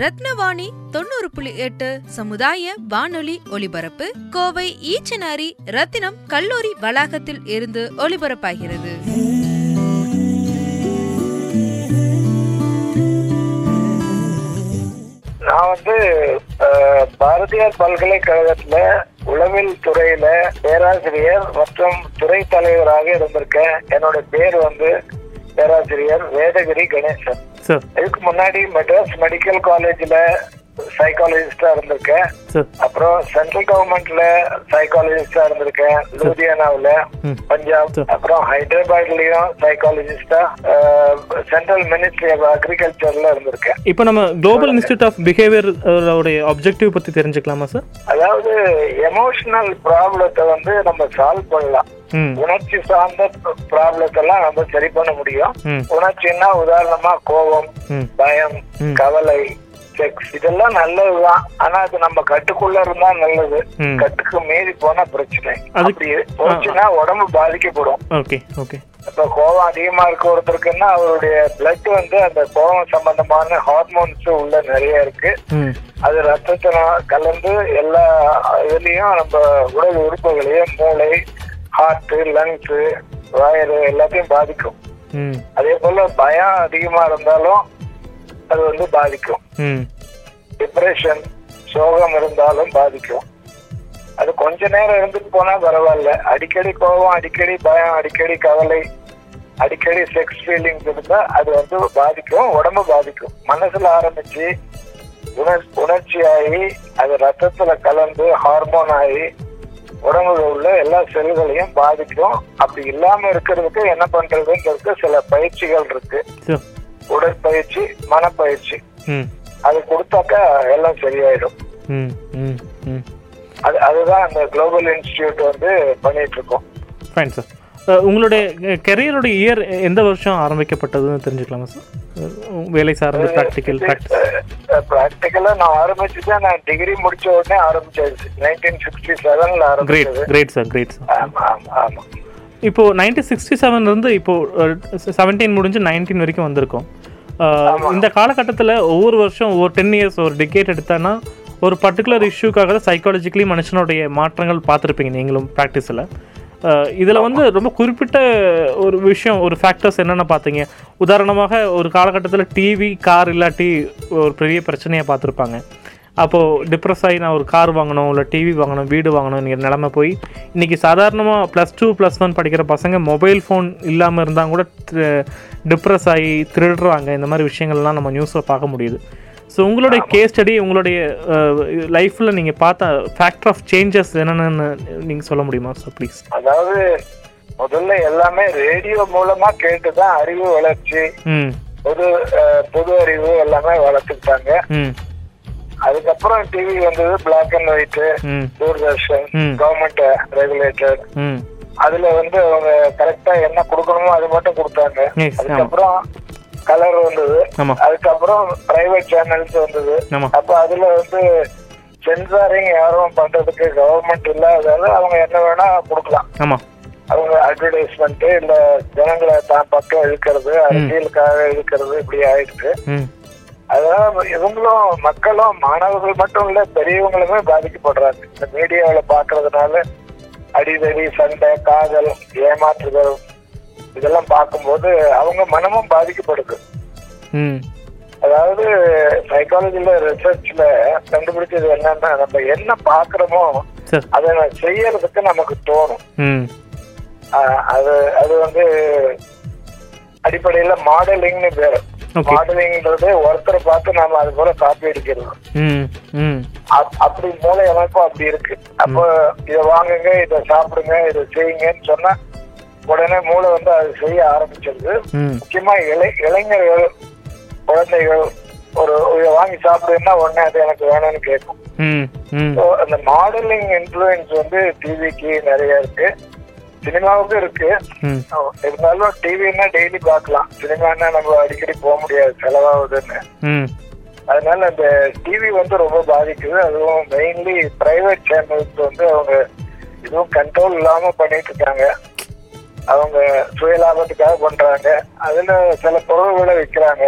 ரத்னவாணி தொண்ணூறு புள்ளி எட்டு சமுதாய வானொலி ஒலிபரப்பு கோவை ஈச்சனாரி ரத்தினம் கல்லூரி வளாகத்தில் இருந்து ஒலிபரப்பாகிறது. நான் வந்து பாரதியார் பல்கலைக்கழகத்துல உளவில் துறையில பேராசிரியர் மற்றும் துறை தலைவராக இருந்திருக்கேன். என்னோட பேர் வந்து பேராசிரியர் வேதகிரி கணேசன். இதுக்கு முன்னாடி மெட்ராஸ் மெடிக்கல் காலேஜில் சைக்காலஜிஸ்டா இருந்திருக்கேன். அப்புறம் சென்ட்ரல் கவர்மெண்ட்ல சைக்காலஜிஸ்டா இருந்திருக்கேன். லூதியானாவுல. பஞ்சாப். அப்புறம் ஹைதராபாத்லயும் சைக்காலஜிஸ்டா சென்ட்ரல் மினிஸ்ட்ரி ஆஃப் அக்ரிகல்ச்சர்ல இருந்திருக்கேன். இப்போ நம்ம குளோபல் இன்ஸ்டியூட் ஆஃப் பிஹேவியர் உடைய ஆப்ஜெக்டிவ் பற்றி தெரிஞ்சுக்கலாமா சார் அதாவது எமோஷனல் ப்ராப்ளத்தை வந்து நம்ம சால்வ் பண்ணலாம். உணர்ச்சி சார்ந்த ப்ராப்ளத்தை எல்லாம் நம்ம சரி பண்ண முடியும். உணர்ச்சின்னா உதாரணமா கோபம் பயம். கவலை செக்ஸ் இதெல்லாம் நல்லதுதான். ஆனா அது நம்ம கட்டுக்குள்ள இருந்தா நல்லது. கட்டுக்கு மீறி போனா பிரச்சனை. அப்படி போச்சுன்னா உடம்பு பாதிக்கப்படும். Okay okay. இப்ப கோபம் அதிகமா இருக்க ஒருத்தருக்குன்னா அவருடைய பிளட் வந்து அந்த கோபம் சம்பந்தமான ஹார்மோன்ஸ் உள்ள நிறைய இருக்கு. அது ரத்தத்துல கலந்து எல்லா இதுலயும் நம்ம உடல் உறுப்புகளையும் மூளை ஹார்ட் லங்ஸ் வயறு எல்லாத்தையும் பாதிக்கும். அதே போல பயம் அதிகமா இருந்தாலும் அது வந்து பாதிக்கும். டிப்ரெஷன் சோகம் இருந்தாலும் பாதிக்கும். அது கொஞ்ச நேரம் இருந்துட்டு போனா பரவாயில்ல. அடிக்கடி கோபம் அடிக்கடி பயம் அடிக்கடி கவலை அடிக்கடி செக்ஸ் ஃபீலிங்ஸ் இருந்தா அது வந்து பாதிக்கும் உடம்பு பாதிக்கும். மனசுல ஆரம்பிச்சு உணர் உணர்ச்சியாகி அது ரத்தத்துல கலந்து ஹார்மோன் ஆகி உடம்புல உள்ள எல்லா செல்களையும் பாதிக்கும். அப்படி இல்லாம இருக்கிறதுக்கு என்ன பண்றதுங்கிறதுக்கு சில பயிற்சிகள் இருக்கு. உடற்பயிற்சி மனப்பயிற்சி. அது கொடுத்தாக்கா எல்லாம் சரியாயிடும். ம் ம் ம். அது அதுதான் அந்த குளோபல் இன்ஸ்டிடியூட் வந்து பண்ணிட்டு இருக்கோம் ஃபைன் சார் உங்களுடைய கெரியருடைய இயர் எந்த வருஷம் ஆரம்பிக்கப்பட்டதுன்னு தெரிஞ்சுக்கலாமா சார் வேலை சார்ந்த ப்ராக்டிக்கல் ப்ராக்டிஸ் ப்ராக்டிக்கலா நான் ஆரம்பிச்சுதான் நான் டிகிரி முடிச்ச உடனே ஆரம்பிச்சாச்சு. நைன்டீன் சிக்ஸ்டி செவன்ல ஆரம்பிச்சது. கிரேட் சார் கிரேட் சார் ஆமா ஆமா. ஆமா இப்போ நைன்டீன் சிக்ஸ்டி செவன்லேருந்து இப்போ செவன்டீன் முடிஞ்சு நைன்டீன் வரைக்கும் வந்திருக்கோம். இந்த காலகட்டத்தில் ஒவ்வொரு வருஷம் ஒவ்வொரு டென் இயர்ஸ் ஒரு டிகேட் எடுத்தானா ஒரு பர்டிகுலர் இஷ்யூக்காக தான் சைக்காலஜிக்கலி மனுஷனுடைய மாற்றங்கள் பார்த்துருப்பீங்க நீங்களும் ப்ராக்டிஸில் இதில் வந்து ரொம்ப குறிப்பிட்ட ஒரு விஷயம் ஒரு ஃபேக்டர்ஸ் என்னென்ன பார்த்தீங்க? உதாரணமாக ஒரு காலகட்டத்தில் டிவி கார் இல்லாட்டி ஒரு பெரிய பிரச்சனையை பார்த்துருப்பாங்க. அப்போது டிப்ரெஸ் ஆகி நான் ஒரு கார் வாங்கணும் இல்லை டிவி வாங்கணும் வீடு வாங்கணும்ங்கிற நிலமை போய் இன்றைக்கி சாதாரணமாக ப்ளஸ் டூ ப்ளஸ் ஒன் படிக்கிற பசங்க மொபைல் ஃபோன் இல்லாமல் இருந்தால் கூட டிப்ரெஸ் ஆகி திருடுறாங்க. இந்த மாதிரி விஷயங்கள்லாம் நம்ம நியூஸில் பார்க்க முடியுது. ஸோ உங்களுடைய கேஸ் ஸ்டடி உங்களுடைய லைஃப்பில் நீங்கள் பார்த்த ஃபேக்டர் ஆஃப் சேஞ்சஸ் என்னென்னு நீங்கள் சொல்ல முடியுமா சார் ப்ளீஸ் அதாவது முதல்ல எல்லாமே ரேடியோ மூலமா கேட்டுதான் அறிவு வளர்ச்சி ம். பொது பொது அறிவு எல்லாமே வளர்த்துக்கிட்டாங்க. ம். அதுக்கப்புறம் டிவி வந்தது black and white Doordarshan. Government regulator ம். அதுல வந்து அவங்க கரெக்டா என்ன கொடுக்கணுமோ அது மட்டும் கொடுத்தாங்க. அதுக்கப்புறம் கலர் வந்தது. அதுக்கப்புறம் பிரைவேட் சேனல்ஸ் வந்தது. அப்ப அதுல வந்து சென்சாரிங் யாரும் பண்றதுக்கு கவர்மெண்ட் இல்லாததால அவங்க என்ன வேணா கொடுக்கலாம். அவங்க அட்வர்டைஸ்மெண்ட் இல்ல ஜனங்களை தான் பக்கம் இழுக்கிறது அரசியலுக்காக இழுக்கிறது இப்படி ஆயிடுச்சு அதனால இவங்களும் மக்களும் மாணவர்கள் மட்டும் இல்ல பெரியவங்களுமே பாதிக்கப்படுறாங்க. இந்த மீடியாவில பாக்குறதுனால அடிதடி சண்டை காதல் ஏமாற்றுதல் இதெல்லாம் பார்க்கும்போது அவங்க மனமும் பாதிக்கப்படுது. அதாவது சைக்காலஜில ரிசர்ச்ல கண்டுபிடிச்சது என்னன்னா நம்ம என்ன பாக்குறோமோ அதை செய்யறதுக்கு நமக்கு தோணும். அது அது வந்து அடிப்படையில மாடலிங்னு பேரு. Okay. மாடலிங்ன்றது ஒருத்தரை பார்த்து நாம அது போல காப்பி அடிக்கிறது ம் ம். அப்- அப்படி மூளை அமைப்பு அப்படி இருக்கு. அப்போ இத வாங்குங்க இத சாப்பிடுங்க இத செய்யுங்கன்னு சொன்னா உடனே மூளை வந்து அது செய்ய ஆரம்பிச்சிருது. முக்கியமா இளை இளைஞர்கள் குழந்தைகள் ஒரு இதை வாங்கி சாப்பிடுன்னா உடனே அது எனக்கு வேணும்னு கேட்கும். அந்த மாடலிங் இன்ஃப்ளூயன்ஸ் வந்து டிவிக்கு நிறைய இருக்கு. சினிமாவுக்கும் இருக்கு. இருந்தாலும் டிவின்னா டெய்லி பார்க்கலாம். சினிமான்னா நம்ம அடிக்கடி போக முடியாது செலவாகுதுன்னு. அதனால அந்த டிவி வந்து ரொம்ப பாதிக்குது. அதுவும் மெயின்லி பிரைவேட் சேனல்ஸ் வந்து அவங்க இதுவும் கண்ட்ரோல் இல்லாம பண்ணிட்டு இருக்காங்க. அவங்க சுய லாபத்துக்காக பண்றாங்க. அதுல சில பொருள்களை விற்கிறாங்க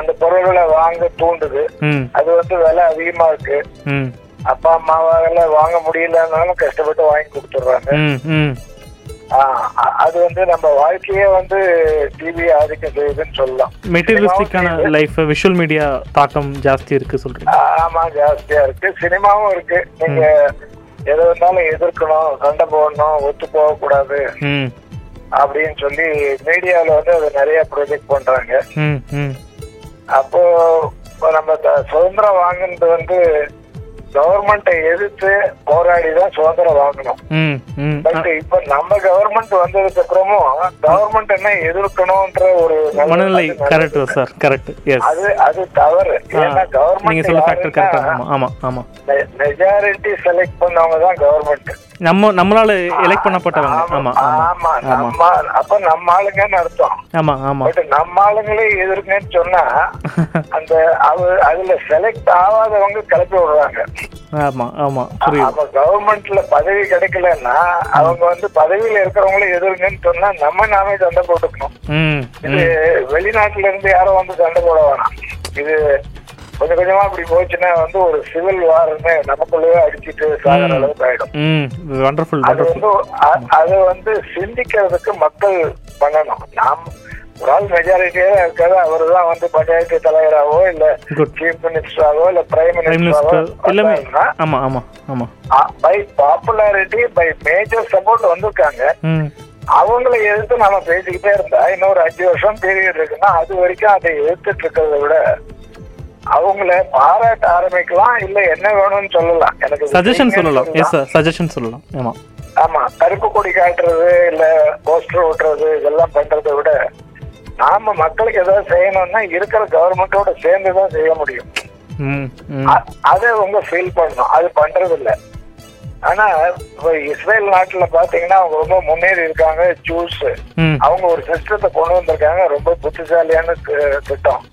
அந்த பொருள்களை வாங்க தூண்டுது. அது வந்து விலை அதிகமா இருக்கு. அப்பா அம்மாவால வாங்க முடியலன்னாலும் கஷ்டப்பட்டு வாங்கி கொடுத்துட்றாங்க. அது வந்து நம்ம வாழ்க்கையே வந்து டிவி ஆதிக்கம் செய்யுதுன்னு சொல்லலாம். மெட்டீரியலிஸ்டிக்கான லைஃப் விஷுவல் மீடியா தாக்கம் ஜாஸ்தி இருக்கு சொல்றீங்க. ஆமா ஜாஸ்தியா இருக்கு. சினிமாவும் இருக்கு. நீங்க எது வந்தாலும் எதிர்க்கணும். சண்டை போடணும் ஒத்து போக கூடாது அப்படின்னு சொல்லி மீடியால வந்து அதை நிறைய ப்ரொஜெக்ட் பண்றாங்க. அப்போ நம்ம சுதந்திரம் வாங்குனது வந்து கவர்மெண்ட்டை எதிர்த்து போராடி தான் சுதந்திரம் வாங்கணும். ம் ம். பட் இப்ப நம்ம கவர்மெண்ட் வந்ததுக்கு அப்புறமும் கவர்மெண்ட் என்ன எதிர்க்கணும்ன்ற ஒரு மனநிலை. கரெக்ட் சார் கரெக்ட் அது அது தவறு. ஏன்னா நீங்க கவர்மெண்ட் சொல்ல ஃபேக்டர் கரெக்டா ஆமா ஆமா ஆமா. மெஜாரிட்டி செலக்ட் பண்ணவங்க தான் கவர்மெண்ட் நம்ம நம்மளால எலெக்ட் பண்ணப்பட்டவங்க. ஆமா ஆமா ஆமா. அப்ப நம்ம ஆளுங்கன்னு அர்த்தம். ஆமா ஆமா. பட் நம்ம ஆளுங்களே எதிர்க்குன்னு சொன்னா அந்த அதுல செலக்ட் ஆகாதவங்க கிளப்பி விடுறாங்க. ஆமா ஆமா. புரியுது. அப்ப கவர்மெண்ட்ல பதவி கிடைக்கலன்னா அவங்க வந்து பதவியில இருக்கிறவங்களே எதிர்ங்கன்னு சொன்னா நம்ம நாமே சண்டை போட்டுக்கணும். இது வெளிநாட்டுல இருந்து யாரும் வந்து சண்டை போட வேணாம் இது கொஞ்சம் கொஞ்சமா அப்படி போச்சுன்னா வந்து ஒரு சிவில் வார்னு நமக்குள்ளவே அடிச்சிட்டு சாகிற அளவுக்கு ஆயிடும். அது வந்து அது வந்து சிந்திக்கிறதுக்கு மக்கள் பண்ணணும். நாம் ஒரு ஆள் மெஜாரிட்டியா இருக்காது அவர் தான் வந்து பஞ்சாயத்து தலைவராகவோ இல்ல சீஃப் மினிஸ்டராகவோ இல்ல பிரைம் மினிஸ்டராகவோ ஆமா ஆமா ஆமா. By popularity by major support வந்திருக்காங்க. அவங்கள எதிர்த்து நம்ம பேசிக்கிட்டே இருந்தா இன்னொரு அஞ்சு வருஷம் பீரியட் இருக்குன்னா அது வரைக்கும் அதை எதிர்த்துட்டு இருக்கிறத விட அவங்கள பாராட்ட ஆரம்பிக்கலாம் இல்ல என்ன வேணும்னு சொல்லலாம். எனக்கு சஜஷன் சொல்லலாம். எஸ் சார் சஜஷன் சொல்லலாம். ஆமா. ஆமா. கருப்பு கொடி காட்டுறது இல்ல போஸ்டர் ஓட்டுறது இதெல்லாம் பண்றதை விட நாம மக்களுக்கு ஏதாவது செய்யணும்னா இருக்கிற கவர்மெண்டோட சேர்ந்து தான் செய்ய முடியும். அதை அவங்க ஃபீல் பண்ணணும். அது பண்றது இல்ல ஆனா இப்ப இஸ்ரேல் நாட்டுல பாத்தீங்கன்னா அவங்க ரொம்ப முன்னேறி இருக்காங்க. ஜூஸ் அவங்க ஒரு சிஸ்டத்தை கொண்டு வந்திருக்காங்க. ரொம்ப புத்திசாலியான திட்டம்.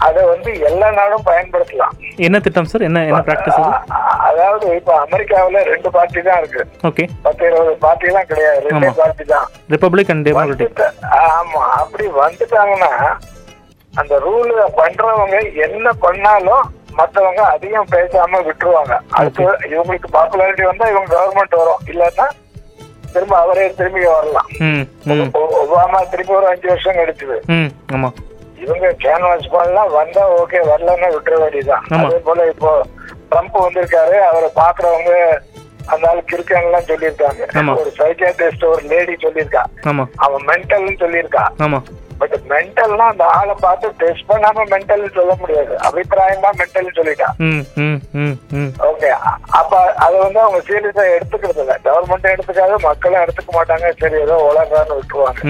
அதை வந்து எல்லா நாடும் பயன்படுத்தலாம் என்ன திட்டம் சார் என்ன என்ன ப்ராக்டிஸ் அதாவது இப்ப அமெரிக்காவுல ரெண்டு பார்ட்டி தான் இருக்கு ஓகே பத்து இருபது பார்ட்டி எல்லாம் கிடையாது ரெண்டே. பார்ட்டி தான் ரிப்பப்ளிக் அண்ட் டெமோக்ராட்டிக் ஆமா அப்படி வந்துட்டாங்கன்னா அந்த ரூல் பண்றவங்க என்ன பண்ணாலும் மத்தவங்க அதிகம் பேசாம விட்டுருவாங்க அடுத்து இவங்களுக்கு பாப்புலாரிட்டி வந்தா இவங்க கவர்மெண்ட் வரும் இல்லன்னா திரும்ப அவரே திரும்பி வரலாம் ஒபாமா திருப்பி ஒரு அஞ்சு வருஷம் கிடைச்சது இவங்க கேன்வாஸ் பண்ணலாம் வந்தா ஓகே வரலன்னா விட்டுற வேண்டியதுதான். அதே போல இப்போ ட்ரம்ப் வந்திருக்காரு அவரை பாக்குறவங்க அந்த ஆளுக்கு இருக்கான்லாம் சொல்லியிருக்காங்க. ஒரு சைக்கியாட்ரிஸ்ட் ஒரு லேடி சொல்லியிருக்கா. அவன் மென்டல்னு சொல்லியிருக்கா. பட் மென்டல்னா அந்த ஆளை பார்த்து டெஸ்ட் பண்ணாம மென்டல் சொல்ல முடியாது. அபிப்பிராயமா மென்டல் சொல்லிட்டான். ஓகே அப்ப அதை வந்து அவங்க சீரியஸா எடுத்துக்கிறது இல்ல. கவர்மெண்ட் எடுத்துக்காது மக்களும் எடுத்துக்க மாட்டாங்க. சரி ஏதோ உலகான்னு விட்டுருவாங்க.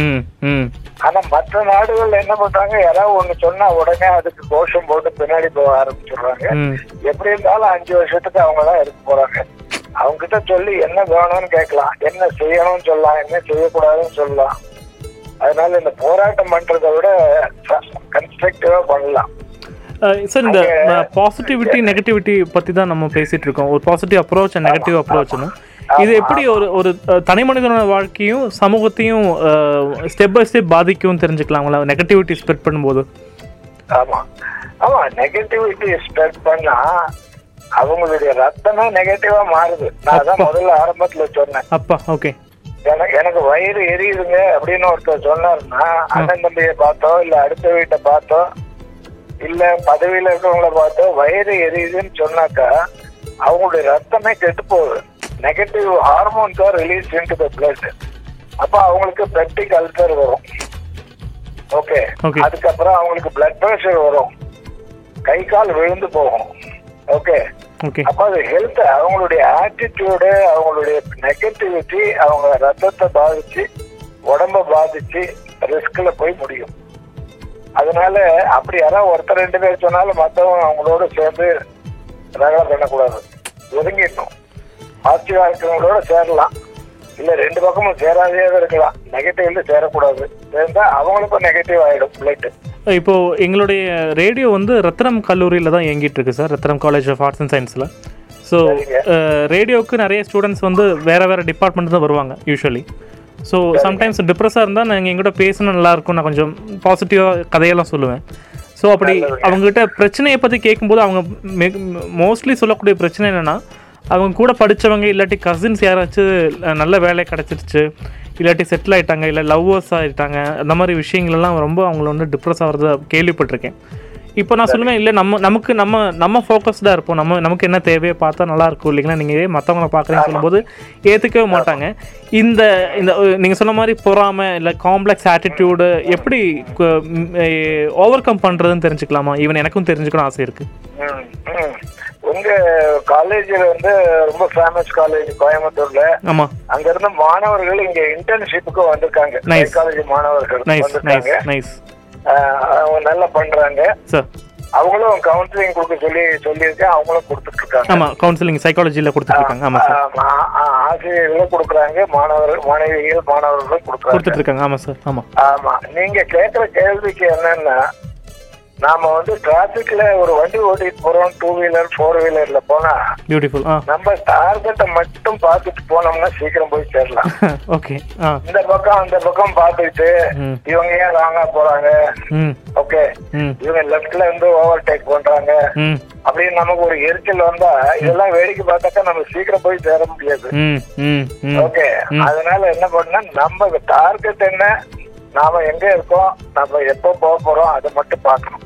ஆனா மற்ற நாடுகள் என்ன பண்றாங்க? யாராவது ஒண்ணு சொன்னா உடனே அதுக்கு கோஷம் போட்டு பின்னாடி போக ஆரம்பிச்சிடுறாங்க. எப்படி இருந்தாலும் அஞ்சு வருஷத்துக்கு அவங்க தான் எடுக்க போறாங்க. அவங்க கிட்ட சொல்லி என்ன வேணும்னு கேட்கலாம். என்ன செய்யணும்னு சொல்லலாம். என்ன செய்யக்கூடாதுன்னு சொல்லலாம். அதனால இந்த போராட்டம் பண்றதை விட கன்ஸ்ட்ரக்டிவா பண்ணலாம். சார் இந்த பாசிட்டிவிட்டி நெகட்டிவிட்டி பத்தி தான் நம்ம பேசிட்டு இருக்கோம். ஒரு பாசிட்டிவ் அப்ரோச் அண்ட் நெகட்டிவ் அப்ரோச்னு இது எப்படி ஒரு ஒரு தனி மனிதனோட வாழ்க்கையும் சமூகத்தையும் ஸ்டெப் பை ஸ்டெப் பாதிக்கும் தெரிஞ்சுக்கலாங்களா? நெகட்டிவிட்டி ஸ்ப்ரெட் பண்ணும்போது. ஆமா. ஆமா நெகட்டிவிட்டி ஸ்ப்ரெட் பண்ணா அவங்களுடைய ரத்தமே நெகட்டிவா மாறுது. நான் முதல்ல ஆரம்பத்துல சொன்னேன். அப்பா ஓகே எனக்கு வயிறு எரியுதுங்க அப்படின்னு ஒருத்தர் சொன்னாருன்னா அண்ணன் தம்பியை பார்த்தோ இல்ல அடுத்த வீட்டை பார்த்தோ இல்ல பதவியில இருக்கவங்கள பார்த்தோ வயிறு எரியுதுன்னு சொன்னாக்கா அவங்களுடைய ரத்தமே கெட்டு போகுது. Negative hormones are release into the blood அப்ப அவங்களுக்கு பெப்டிக் அல்சர் வரும். ஓகே. அதுக்கப்புறம் அவங்களுக்கு பிளட் பிரஷர் வரும். கை கால் விழுந்து போகும். ஓகே அப்ப அது ஹெல்த் அவங்களுடைய ஆட்டிடியூடு அவங்களுடைய நெகட்டிவிட்டி அவங்க ரத்தத்தை பாதிச்சு உடம்ப பாதிச்சு ரிஸ்க்ல போய் முடியும். அதனால அப்படி யாராவது ஒருத்தர் ரெண்டு பேர் சொன்னாலும் மத்தவங்க அவங்களோட சேர்ந்து ரகலை பண்ணக்கூடாது. ஒதுங்கிடணும். பாசிட்டிவா இருக்கிறவங்களோட சேரலாம். இல்ல ரெண்டு பக்கமும் சேராதே இருக்கலாம். நெகட்டிவ்ல சேரக்கூடாது. சேர்ந்தா அவங்களுக்கும் நெகட்டிவ் ஆயிடும் பிளட் இப்போ எங்களுடைய ரேடியோ வந்து ரத்னம் கல்லூரியில் தான் இயங்கிட்டு இருக்கு sir Rathnam college of arts and சயின்ஸில் ஸோ ரேடியோவுக்கு நிறைய ஸ்டூடெண்ட்ஸ் வந்து வேறு வேறு டிபார்ட்மெண்ட் தான் வருவாங்க யூஸ்வலி ஸோ சம்டைம்ஸ் டிப்ரெஸ்ஸாக இருந்தால் நான் எங்கிட்ட பேசினா நல்லா இருக்கும். நான் கொஞ்சம் பாசிட்டிவாக கதையெல்லாம் சொல்லுவேன். ஸோ அப்படி அவங்ககிட்ட பிரச்சனையை பற்றி கேட்கும்போது அவங்க மோஸ்ட்லி சொல்லக்கூடிய பிரச்சனை என்னென்னா அவங்க கூட படித்தவங்க இல்லாட்டி கசின்ஸ் யாராச்சும் நல்ல வேலை கிடச்சிருச்சு இல்லாட்டி செட்டில் ஆயிட்டாங்க இல்லை லவ்வர்ஸ் ஆகிட்டாங்க அந்த மாதிரி விஷயங்கள்லாம் ரொம்ப அவங்கள வந்து டிப்ரெஸ் ஆகிறத கேள்விப்பட்டிருக்கேன். இப்போ நான் சொல்லுவேன் இல்லை நம்ம நமக்கு நம்ம நம்ம ஃபோக்கஸ்டாக இருப்போம். நம்ம நமக்கு என்ன தேவையோ பார்த்தா நல்லா இருக்கும் இல்லைங்களா நீங்கள் மற்றவங்கள பார்க்குறேன்னு சொல்லும்போது ஏற்றுக்கவே மாட்டாங்க. இந்த இந்த நீங்கள் சொன்ன மாதிரி பொறாமை இல்லை காம்ப்ளெக்ஸ் ஆட்டிடியூடு எப்படி ஓவர் கம் பண்ணுறதுன்னு தெரிஞ்சுக்கலாமா? ஈவன் எனக்கும் தெரிஞ்சுக்கணும் ஆசை இருக்குது. உங்க காலேஜ்ல வந்து ரொம்ப ஃபேமஸ் காலேஜ் கோயம்புத்தூர்ல. அங்க இருந்த மாணவர்கள் இங்க இன்டர்ன்ஷிப்புக்கு வந்திருக்காங்க. காலேஜ் மாணவர்கள் வந்திருக்காங்க. அவங்க நல்லா பண்றாங்க. அவங்களும் கவுன்சிலிங் கொடுக்க சொல்லி சொல்லியிருக்கேன். அவங்களும் கொடுத்துட்டு இருக்காங்க ஆமாம் கவுன்சிலிங் சைக்காலஜியில் கொடுத்துட்ருக்காங்க. ஆமாம் சார் ஆமா, ஆசிரியர்களும் கொடுக்குறாங்க. மாணவர்கள் மாணவிகள் மாணவர்களும் கொடுக்குறாங்க. கொடுத்துட்ருக்காங்க. ஆமாம் சார் ஆமாம் ஆமா. நீங்க கேக்குற கேள்விக்கு என்னன்னா நாம வந்து டிராபிக்ல ஒரு வண்டி ஓட்டிட்டு போறோம் டூ வீலர் ஃபோர் வீலர்ல போனா பியூட்டிஃபுல் நம்ம டார்கெட்டை மட்டும் பார்த்துட்டு போனோம்னா சீக்கிரம் போய் சேரலாம். ஓகே இந்த பக்கம் அந்த பக்கம் பார்த்துட்டு இவங்க ஏன் ராங்கா போறாங்க? ஓகே இவங்க லெஃப்ட்ல இருந்து ஓவர் டேக் பண்றாங்க அப்படின்னு நமக்கு ஒரு எரிச்சல் வந்தா இதெல்லாம் வேடிக்கை பார்த்தாக்கா நம்ம சீக்கிரம் போய் சேர முடியாது. ஓகே அதனால என்ன பண்ணா நம்ம டார்கெட் என்ன? நாம எங்க இருக்கோம்? நம்ம எப்போ போக போறோம்? அதை மட்டும் பார்க்கணும்.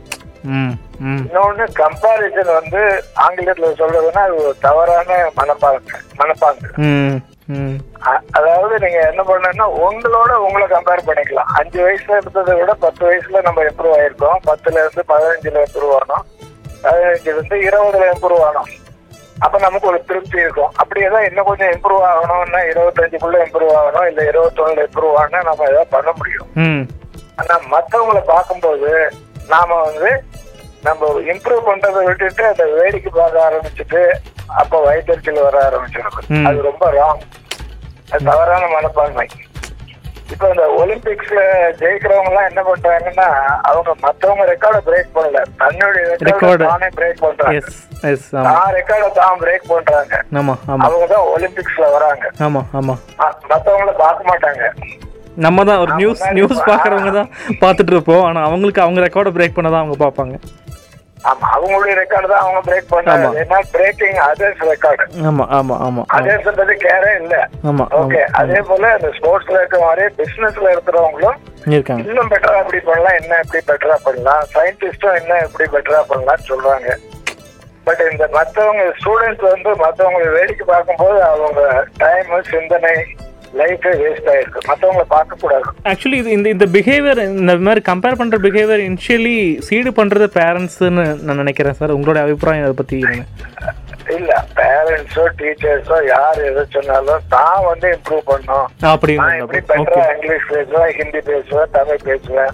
இன்னொன்னு கம்பாரிசன் வந்து ஆங்கிலத்துல சொல்றதுன்னா அது ஒரு தவறான மனப்பாங்க மனப்பாங்கு. அதாவது நீங்க என்ன பண்ணணும்னா உங்களோட உங்களை கம்பேர் பண்ணிக்கலாம். அஞ்சு வயசுல இருந்ததை விட பத்து வயசுல நம்ம இம்ப்ரூவ் ஆயிருக்கோம். பத்துல இருந்து பதினஞ்சுல இம்ப்ரூவ் ஆனோம். பதினஞ்சுல இருந்து இருபதுல இம்ப்ரூவ் ஆனோம். அப்ப நமக்கு ஒரு திருப்தி இருக்கும். அப்படியே தான் இன்னும் கொஞ்சம் இம்ப்ரூவ் ஆகணும்னா இருபத்தஞ்சுக்குள்ள இம்ப்ரூவ் ஆகணும். இல்ல இருபத்தொன்னுல இம்ப்ரூவ் ஆனா நம்ம ஏதாவது பண்ண முடியும். ஆனா மத்தவங்கள பார்க்கும்போது நாம வந்து நம்ம இம்ப்ரூவ் பண்றதை விட்டுட்டு அதை வேடிக்கை பார்க்க ஆரம்பிச்சுட்டு அப்ப வயிற்றுச்சல் வர ஆரம்பிச்சிருக்கு. அது ரொம்ப ராங் அது தவறான மனப்பான்மை. இப்ப இந்த ஒலிம்பிக்ஸ்ல ஜெயிக்கிறவங்க எல்லாம் என்ன பண்றாங்கன்னா அவங்க மத்தவங்க ரெக்கார்ட பிரேக் பண்ணல. தன்னுடைய. ரெக்கார்ட தானே பிரேக் பண்றாங்க. தான் ரெக்கார்ட தான் பிரேக் பண்றாங்க. ஆமாம் ஆமாம் அவங்க தான் ஒலிம்பிக்ஸ்ல வராங்க. மத்தவங்கள பார்க்க மாட்டாங்க. நம்ம தான் ஒரு நியூஸ் நியூஸ் பார்க்குறவங்க தான் பார்த்துட்டு இருப்போம் ஆனால் அவங்களுக்கு அவங்க ரெக்கார்டை பிரேக் பண்ண தான் அவங்க பார்ப்பாங்க. ஆமா அவங்களுடைய ரெக்கார்டு தான் அவங்க பிரேக் பண்றாங்க ஆமா. ஏன்னா பிரேக்கிங் அதர்ஸ் ரெக்கார்டு ஆமாம் ஆமாம் ஆமாம் அதர்ஸ் பத்தி கேரே இல்ல. ஆமாம் ஓகே அதே போல இந்த ஸ்போர்ட்ஸ்ல இருக்க மாதிரி பிசினஸ்ல இருக்கிறவங்களும் இன்னும் பெட்டரா எப்படி பண்ணலாம் என்ன எப்படி பெட்டரா பண்ணலாம் சயின்டிஸ்டும் என்ன எப்படி பெட்டரா பண்ணலாம்னு சொல்றாங்க. பட் இந்த மத்தவங்க ஸ்டூடெண்ட்ஸ் வந்து மத்தவங்களை வேடிக்கை பார்க்கும்போது அவங்க டைம் சிந்தனை லைஃபே வேஸ்ட் ஆயிருக்கு. மத்தவங்களை பார்க்க கூடாது ஆக்சுவலி இது இந்த இந்த பிஹேவியர் இந்த மாதிரி கம்பேர் பண்ணுற பிஹேவியர் இனிஷியலி சீடு பண்ணுறது பேரண்ட்ஸ்னு நான் நினைக்கிறேன் சார். உங்களோட அபிப்பிராயம் அதை பற்றி இல்ல பேரண்ட்ஸோ டீச்சர்ஸோ யார் எதை சொன்னாலும் தான் வந்து இம்ப்ரூவ் பண்ணும் அப்படின்னு பெட்டரா இங்கிலீஷ் பேசுவேன் ஹிந்தி பேசுவேன் தமிழ் பேசுவேன்?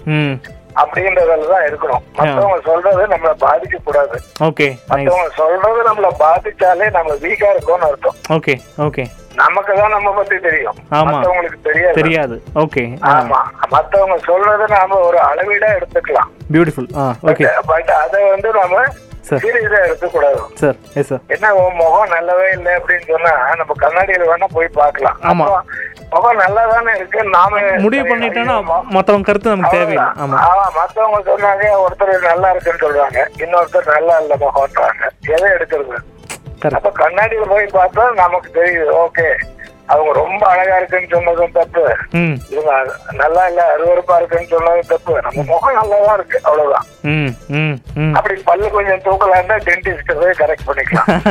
அப்படின்றதுல தான் இருக்கணும். மத்தவங்க சொல்றது நம்மள பாதிக்க கூடாது ஓகே மத்தவங்க சொல்றது நம்மள பாதிச்சாலே நம்ம வீக்கா இருக்கோம்னு அர்த்தம். ஓகே ஓகே நமக்கு தான் நம்ம பத்தி தெரியும். மத்தவங்களுக்கு தெரியாது. தெரியாது. ஓகே ஆமா. மத்தவங்க சொல்றத நாம ஒரு அளவீடா எடுத்துக்கலாம். பியூட்டிஃபுல் ஓகே பட் அத வந்து நாம சார் சீரியஸா எடுத்துக்கூடாது. சார் எஸ் சார் என்ன உன் முகம் நல்லாவே இல்லை அப்படின்னு சொன்னா நம்ம கண்ணாடியில வேணா போய் பார்க்கலாம். ஆமா. முகம் நல்லா தானே இருக்கு? நாம முடிவு பண்ணிட்டோன்னா மற்றவங்க கருத்து நமக்கு தேவையில்லை. ஆமாம் ஆமா மத்தவங்க சொன்னாங்க ஒருத்தர் நல்லா இருக்குன்னு சொல்றாங்க இன்னொருத்தர் நல்லா இல்ல முகம்ன்றாங்க. எதை எடுக்கிறது? அப்ப கண்ணாடியில போய் பார்த்தா நமக்கு தெரியுது. ஓகே. அவங்க ரொம்ப அழகா இருக்குன்னு சொன்னதும் தப்பு. இவங்க நல்லா இல்ல அருவருப்பா இருக்குன்னு சொன்னதும் தப்பு. நம்ம முகம் நல்லாதான் இருக்கு அவ்வளவுதான். அப்படி பல்லு கொஞ்சம் தூக்கலா இருந்தா டென்டிஸ்ட் போய் கரெக்ட் பண்ணிக்கலாம்.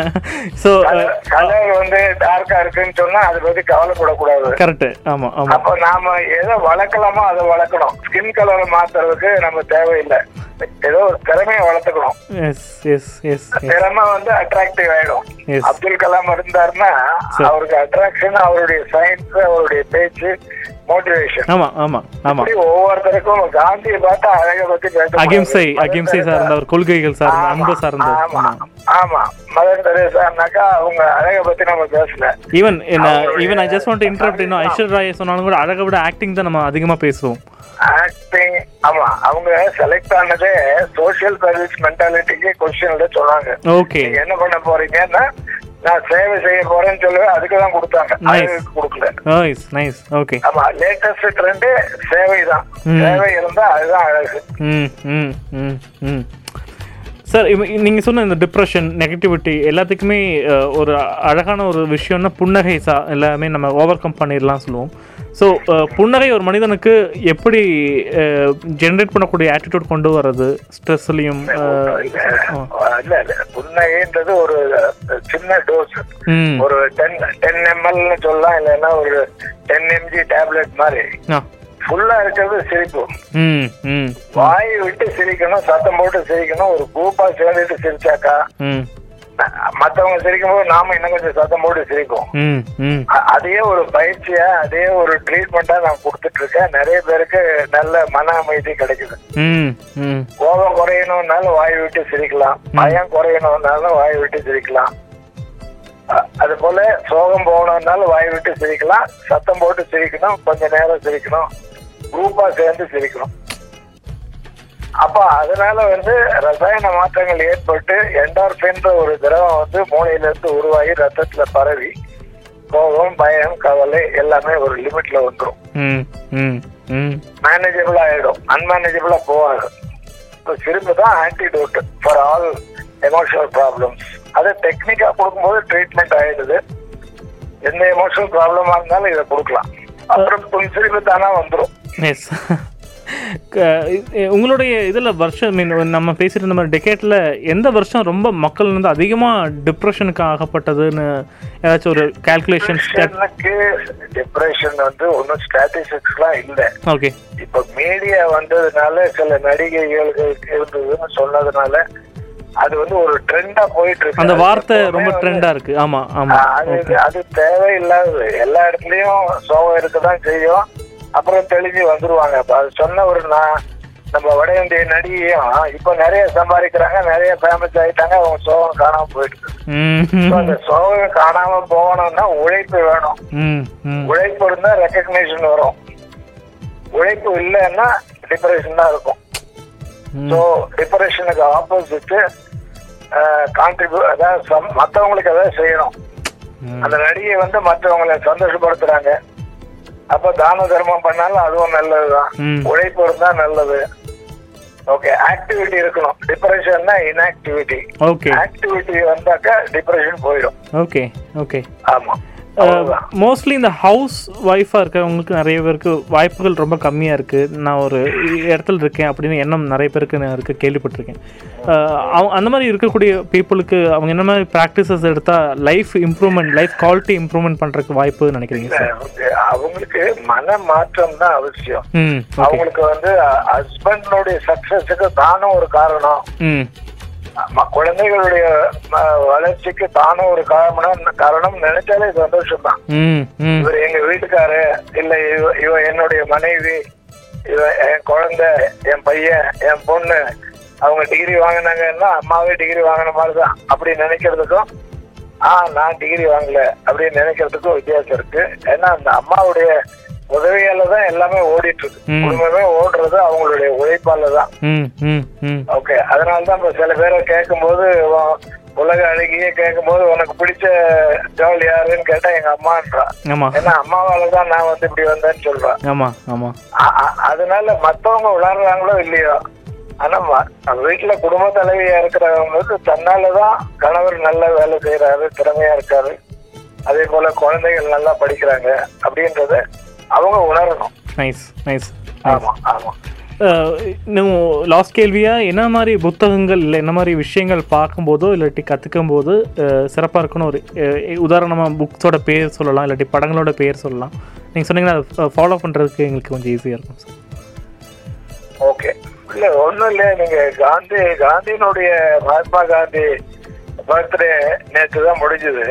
கலர் வந்து டார்க்கா இருக்குன்னு சொன்னா அதை பத்தி கவலைப்படக்கூடாது. கரெக்ட். ஆமாம் அப்ப நாம எதை வளர்க்கலாமோ அதை வளர்க்கணும். ஸ்கின் கலரை மாத்துறதுக்கு நம்ம தேவையில்லை. ஏதோ ஒரு திறமையை வளர்த்துக்கணும் திறமை வந்து அட்ராக்டிவ் ஆயிடும். அப்துல் கலாம் இருந்தாருன்னா. அவருக்கு அட்ராக்ஷன் அவருடைய சயின்ஸ் அவருடைய பேச்சு மோட்டிவேஷன் ஆமாம் ஆமாம் இப்படி ஒவ்வொருத்தருக்கும் காந்தியை பார்த்தா அழகை பத்தி பேச அகிம்சை அகிம்சை சார்ந்த ஒரு கொள்கைகள் சார்ந்த அன்பு சார்ந்த. ஆமா ஆமா. மதர் தெரேசானாக்கா அவங்க அழகை பத்தி நம்ம பேசல. Even even I just want interrupt இன்னும் ஐஸ்வர் ராய் சொன்னாலும் கூட அழகை விட ஆக்டிங் தான் நம்ம அதிகமா பேசுவோம். ஆக்டிங் ஆமா அவங்க செலக்ட் ஆனதே சோசியல் சர்வீஸ் மென்டாலிட்டிக்கு கொஸ்டின்ல சொன்னாங்க. ஓகே என்ன பண்ண போறீங்கன்னா நான் சேவை செய்ய போறேன்னு சொல்லுவேன் அதுக்கு தான் கொடுத்தாங்க. அழகுக்கு கொடுக்கல. நைஸ் நைஸ் ஓகே ஆமா லேட்டஸ்ட் ட்ரெண்ட் சேவை தான். ம். சேவை இருந்தா அதுதான் அழகு. ம் ம் ம் சார் நீங்கள் சொன்ன இந்த டிப்ரெஷன் நெகட்டிவிட்டி எல்லாத்துக்குமே ஒரு அழகான ஒரு விஷயம்னா புன்னகை சா எல்லாமே நம்ம ஓவர் கம் பண்ணிடலாம் சொல்லுவோம். ஸோ புன்னகை ஒரு மனிதனுக்கு எப்படி ஜென்ரேட் பண்ணக்கூடிய ஆட்டிடியூட் கொண்டு வர்றது? ஸ்ட்ரெஸ்லையும் இல்ல இல்ல புன்னகைன்றது ஒரு சின்ன டோஸ் ஒரு டென் டென் எம்எல்னு சொல்லலாம் இல்லைன்னா ஒரு டென் எம்ஜி டேப்லெட் மாதிரி. ஃபுல்லா இருக்கிறது சிரிப்பு. வாய் விட்டு சிரிக்கணும் சத்தம் போட்டு சிரிக்கணும் ஒரு குரூப்பா சேர்ந்துட்டு சிரிச்சாக்கா மத்தவங்க சிரிக்கும் போது நாம இன்னும் கொஞ்சம் சத்தம் போட்டு சிரிப்போம். ம் ம். அ- அதே ஒரு பயிற்சியா அதே ஒரு ட்ரீட்மெண்டா நான் கொடுத்துட்டு இருக்கேன் நிறைய பேருக்கு நல்ல மன அமைதி கிடைக்குது. கோபம் குறையணும்னாலும் வாய் விட்டு சிரிக்கலாம். பயம் குறையணும்னாலும் வாய் விட்டு சிரிக்கலாம். அது போல சோகம் போகணும்னாலும் வாய் விட்டு சிரிக்கலாம். சத்தம் போட்டு சிரிக்கணும். கொஞ்ச நேரம் சிரிக்கணும். குரூப்பா சேர்ந்து சிரிக்கணும். அப்ப அதனால வந்து ரசாயன மாற்றங்கள் ஏற்பட்டு என்டார்பின்ற ஒரு திரவம் வந்து மூளையில இருந்து உருவாகி ரத்தத்துல பரவி கோபம் பயம் கவலை எல்லாமே ஒரு லிமிட்ல வந்துடும் மேனேஜபிள் ஆயிடும். அன்மேனேஜபிளா இப்போ சிரிப்பு தான் antidote for all emotional problems அதை டெக்னிக்கா கொடுக்கும்போது ட்ரீட்மெண்ட் ஆயிடுது. எந்த எமோஷனல் ப்ராப்ளமா இருந்தாலும் இதை கொடுக்கலாம். அப்புறம் சிரிப்பு தானா வந்துடும் உங்களுடைய இதில் வருஷம் மீன் நம்ம பேசிட்டு இருந்த மாதிரி டெக்கேட்டில் எந்த வருஷம் ரொம்ப மக்கள் வந்து அதிகமாக டிப்ரெஷனுக்கு ஆகப்பட்டதுன்னு ஏதாச்சும் ஒரு கால்குலேஷன்ஸ் எனக்கு டிப்ரெஷன் வந்து ஒன்றும் ஸ்டாட்டிஸ்டிக்ஸ்லாம் இல்லை. ஓகே இப்ப மீடியா வந்ததுனால சில நடிகைகளுக்கு இருந்ததுன்னு சொன்னதுனால அது வந்து ஒரு ட்ரெண்டா போயிட்டு இருக்கு அந்த வார்த்தை ரொம்ப இருக்குது ஆமாம் ஆமாம் ஆஹ் அது அது தேவையில்லாதது. எல்லா இடத்துலயும் சோகம் இருக்கதான் செய்யும். அப்புறம் தெளிஞ்சு வந்துருவாங்க. அது சொன்ன ஒரு நான் நம்ம வட இந்திய நடிகையும் இப்ப நிறைய சம்பாதிக்கிறாங்க நிறைய ஃபேமஸ் ஆயிட்டாங்க அவங்க சோகம் காணாம போயிட்டு அந்த சோகம் காணாம போகணும்னா உழைப்பு வேணும். உழைப்பு இருந்தா ரெக்கக்னேஷன் வரும். உழைப்பு இல்லைன்னா டிப்ரெஷன் தான் இருக்கும். ஸோ டிப்ரெஷனுக்கு ஆப்போசிட் கான்ட்ரிபியூ அதாவது மத்தவங்களுக்கு ஏதாவது செய்யணும். அந்த நடிகை வந்து மற்றவங்களை சந்தோஷப்படுத்துறாங்க. அப்ப தான தர்மம் பண்ணாலும் அதுவும் நல்லதுதான். உழைப்பு இருந்தா நல்லது. ஓகே ஆக்டிவிட்டி இருக்கணும். டிப்ரெஷன்னா இன்ஆக்டிவிட்டி ஓகே ஆக்டிவிட்டி வந்தாக்கா டிப்ரெஷன் போயிடும். ஓகே ஓகே ஆமா. மோஸ்ட்லி இந்த ஹவுஸ் ஒய்ஃபாக இருக்கிறவங்களுக்கு நிறைய பேருக்கு வாய்ப்புகள் ரொம்ப கம்மியாக இருக்குது நான் ஒரு இடத்துல இருக்கேன் அப்படின்னு எண்ணம் நிறைய பேருக்கு நான் இருக்க கேள்விப்பட்டிருக்கேன். அந்த மாதிரி இருக்கக்கூடிய பீப்புளுக்கு அவங்க என்ன மாதிரி ப்ராக்டிசஸ் எடுத்தால் life improvement life quality improvement பண்ணுறதுக்கு வாய்ப்பு நினைக்கிறீங்க சார் அவங்க- அவங்களுக்கு மன மாற்றம் தான் அவசியம். அவங்களுக்கு வந்து ஹஸ்பண்டனுடைய சக்சஸுக்கு தானும் ஒரு காரணம். குழந்தைகளுடைய வளர்ச்சிக்கு தானும் ஒரு காரணம் காரணம் நினைச்சாலே சந்தோஷம் தான் இவர் எங்க வீட்டுக்காரு இல்ல இவ என்னுடைய மனைவி இவ என் குழந்தை என் பையன் என் பொண்ணு அவங்க டிகிரி வாங்கினாங்கன்னா அம்மாவே டிகிரி வாங்கின மாதிரி தான் அப்படி நினைக்கிறதுக்கும் ஆ நான் டிகிரி வாங்கல அப்படின்னு நினைக்கிறதுக்கும் வித்தியாசம் இருக்கு. ஏன்னா அந்த அம்மாவுடைய உதவியால தான் எல்லாமே ஓடிட்டு இருக்கு. குடும்பமே ஓடுறது அவங்களுடைய உழைப்பால தான். ஓகே. அதனால தான் இப்ப சில பேரை கேட்கும்போது உலக அழகியே கேட்கும்போது உனக்கு பிடிச்ச ஜோல் யாருன்னு கேட்டா எங்க அம்மான்றா. ஏன்னா அம்மாவால தான் நான் வந்து இப்படி வந்தேன்னு சொல்றேன். அதனால மத்தவங்க விளையாடுறாங்களோ இல்லையோ ஆனா வீட்டுல குடும்ப தலைவியா இருக்கிறவங்களுக்கு தன்னாலதான் கணவர் நல்ல வேலை செய்யறாரு திறமையா இருக்காரு. அதே போல குழந்தைகள் நல்லா படிக்கிறாங்க அப்படின்றத அவங்க உணரணும். நைஸ் நைஸ் ஆமா ஆமா. இன்னும் லாஸ்ட் கேள்வியா என்ன மாதிரி புத்தகங்கள் இல்லை என்ன மாதிரி விஷயங்கள் பார்க்கும்போதோ இல்லாட்டி கற்றுக்கும் போது சிறப்பாக இருக்குன்னு ஒரு உதாரணமாக புக்ஸோட பேர் சொல்லலாம் இல்லாட்டி படங்களோட பேர் சொல்லலாம். நீங்கள் சொன்னீங்கன்னா அதை ஃபாலோ பண்ணுறதுக்கு எங்களுக்கு கொஞ்சம் ஈஸியாக இருக்கும் சார் ஓகே இல்ல ஒண்ணும் இல்ல. நீங்க காந்தி காந்தியினுடைய மகாத்மா காந்தி பர்த்டே நேற்று தான் முடிஞ்சது.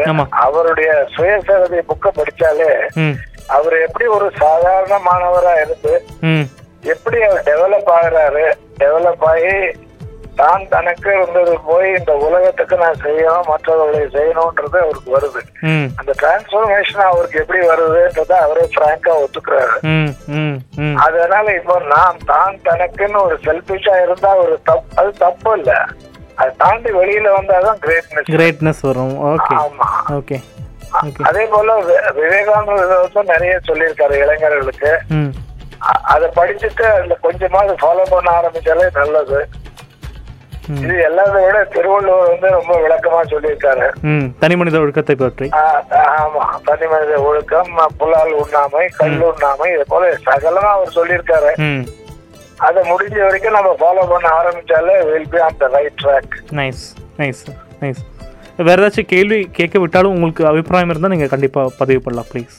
அவருடைய சுயசரிதை புக்கை படிச்சாலே ம். அவர் எப்படி ஒரு சாதாரண மாணவரா இருந்து எப்படி அவர் டெவலப் ஆகுறாரு டெவலப் ஆகி தான் தனக்கு இருந்தது போய் இந்த உலகத்துக்கு நான் செய்யணும் மற்றவர்களை செய்யணும்ன்றது அவருக்கு வருது. அந்த டிரான்ஸ்பர்மேஷன் அவருக்கு எப்படி வருதுன்றத அவரே பிராங்கா ஒத்துக்கிறாரு. அதனால இப்போ நான் தான் தனக்குன்னு ஒரு செல்பிஷா இருந்தா ஒரு தப்பு அது தப்பு இல்ல. அதை தாண்டி வெளியில வந்தாதான் கிரேட்னஸ் கிரேட்னஸ் வரும். ஓகே ஆமா. ஓகே அதே போல விவேகானந்தர் நிறைய சொல்லியிருக்காரு இளைஞர்களுக்கு. அதை படிச்சுட்டு அதுல கொஞ்சமாவது ஃபாலோ பண்ண ஆரம்பிச்சாலே நல்லது. இது எல்லாத்தை விட திருவள்ளுவர் வந்து ரொம்ப விளக்கமா சொல்லியிருக்காரு. தனி மனித ஒழுக்கத்தை பற்றி. ஆமா. தனி மனித ஒழுக்கம் புலால் உண்ணாமை கல் உண்ணாமை இது போல சகலமா அவர் சொல்லியிருக்காரு. அதை முடிஞ்ச வரைக்கும் நம்ம ஃபாலோ பண்ண ஆரம்பிச்சாலே will be on the right track nice nice nice வேறு ஏதாச்சும் கேள்வி கேட்க விட்டாலும் உங்களுக்கு அபிப்பிராயம் இருந்தால் நீங்கள் கண்டிப்பாக பதிவு பண்ணலாம் ப்ளீஸ்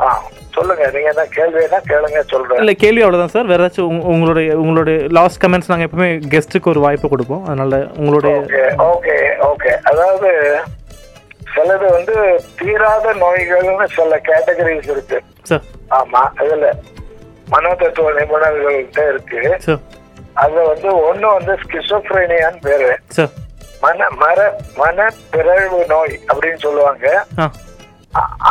ஆ சொல்லுங்க. நீங்க என்ன கேள்வி என்ன கேளுங்க சொல்றேன். இல்லை கேள்வி அவ்வளோதான் சார் வேறு ஏதாச்சும் உங்க- உங்களுடைய உங்களுடைய லாஸ்ட் கமெண்ட்ஸ் நாங்கள் எப்பவுமே கெஸ்ட்டுக்கு ஒரு வாய்ப்பு கொடுப்போம். அதனால் உங்களுடைய ஓகே ஓகே அதாவது சிலது வந்து தீராத நோய்கள்னு சில கேட்டகரிஸ் இருக்கு. சார் ஆமா இதுல மனோதத்துவ நிபுணர்கள்ட்ட இருக்கு. அதுல வந்து ஒண்ணு வந்து ஸ்கிசோப்ரேனியான்னு பேரு. சார் மன மர மன பிறழ்வு நோய் அப்படின்னு சொல்லுவாங்க.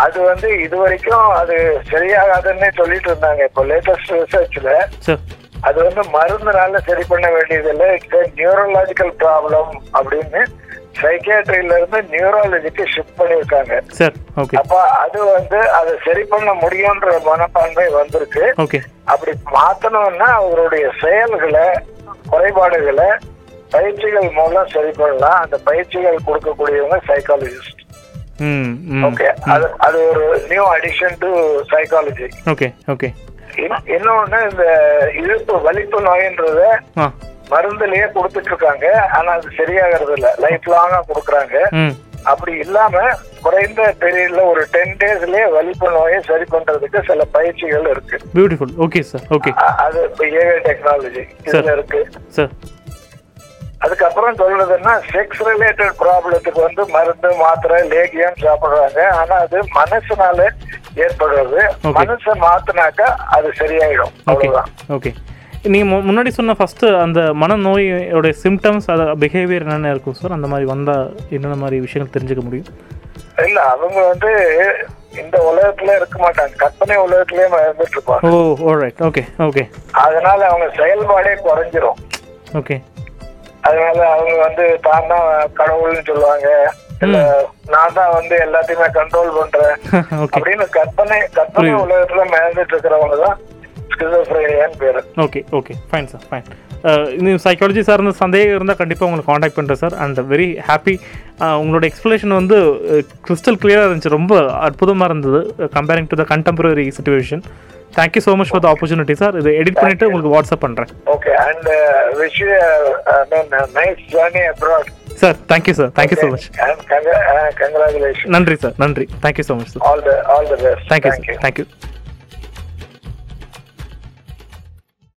அது வந்து இது வரைக்கும் அது சரியாகாதுன்னு சொல்லிட்டு இருந்தாங்க. இப்போ லேட்டஸ்ட் ரிசர்ச்ல சார். அது வந்து மருந்துனால சரி பண்ண வேண்டியதில்லை. நியூரலாஜிக்கல் ப்ராப்ளம் அப்படின்னு சைக்கியாட்ரியில இருந்து நியூராலஜிக்கு ஷிஃப்ட் ஓகே. அப்ப அது வந்து அதை சரி பண்ண முடியும்ன்ற மனப்பான்மை வந்திருக்கு. அப்படி மாத்தணும்னா அவருடைய செயல்களை குறைபாடுகளை பயிற்சிகள் மூலம் சரி பண்ணலாம். அந்த பயிற்சிகள் கொடுக்கக்கூடியவங்க சைக்காலஜிஸ்ட் ஓகே அது அது ஒரு new addition to psychology okay okay இன்னொன்னு இந்த இழுப்பு வலிப்பு நோயின்றத மருந்துலயே கொடுத்துட்டு இருக்காங்க ஆனா அது சரியாகிறது இல்ல லைஃப் லாங்கா கொடுக்குறாங்க அப்படி இல்லாம குறைந்த பீரியட்ல ஒரு டென் டேஸ்லயே வலிப்பு நோயை சரி பண்றதுக்கு சில பயிற்சிகள் இருக்கு. பியூட்டிஃபுல் ஓகே சார் ஓகே அது பிஹேவியர் டெக்னாலஜி இதுல இருக்கு. சார் அதுக்கப்புறம் சொல்றதுன்னா செக்ஸ் ரிலேட்டட் ப்ராப்ளத்துக்கு வந்து மருந்து மாத்திரை லேகியம் சாப்பிடுறாங்க. ஆனா அது மனசுனால ஏற்படுறது. மனசை மாத்தினாக்கா அது சரியாயிடும். ஓகே அவ்வளவுதான். ஓகே நீங்கள் முன்னாடி சொன்ன ஃபஸ்ட்டு அந்த மனநோயோட சிம்டம்ஸ் அது பிஹேவியர் என்னென்ன இருக்கும் சார் அந்த மாதிரி வந்தால் என்னென்ன மாதிரி விஷயங்கள் தெரிஞ்சுக்க முடியும்? இல்ல அவங்க வந்து இந்த உலகத்துல இருக்க மாட்டாங்க. கற்பனை உலகத்திலேயே இருந்துட்டு இருப்பாங்க. ஓ ஓரைட் ஓகே ஓகே அதனால அவங்க செயல்பாடே குறைஞ்சிரும். ஓகே அதனால அவங்க வந்து தான் தான் கடவுள்னு சொல்லுவாங்க. நான் தான் வந்து எல்லாத்தையுமே கண்ட்ரோல் பண்றேன். அப்படின்னு கற்பனை கற்பனை. உலகத்துல மேந்துட்டு இருக்கிறவங்க தான் பேரு. Okay okay fine sir fine இன்னும் சைக்காலஜி சார்ந்த சந்தேகம் இருந்தால் கண்டிப்பாக உங்களுக்கு காண்டாக்ட் பண்ணுறேன் சார் அண்ட் வெரி ஹாப்பி உங்களோட எக்ஸ்ப்ளனேஷன் வந்து கிறிஸ்டல் கிளியராக இருந்துச்சு. ரொம்ப அற்புதமாக இருந்தது comparing to the contemporary situation thank you so much for the opportunity sir இதை எடிட் பண்ணிவிட்டு உங்களுக்கு வாட்ஸ்அப் பண்ணுறேன் okay and wish nice journey abroad sir thank you sir thank you so much congratulation நன்றி சார் நன்றி. Thank you so much sir all the all the best thank you sir thank you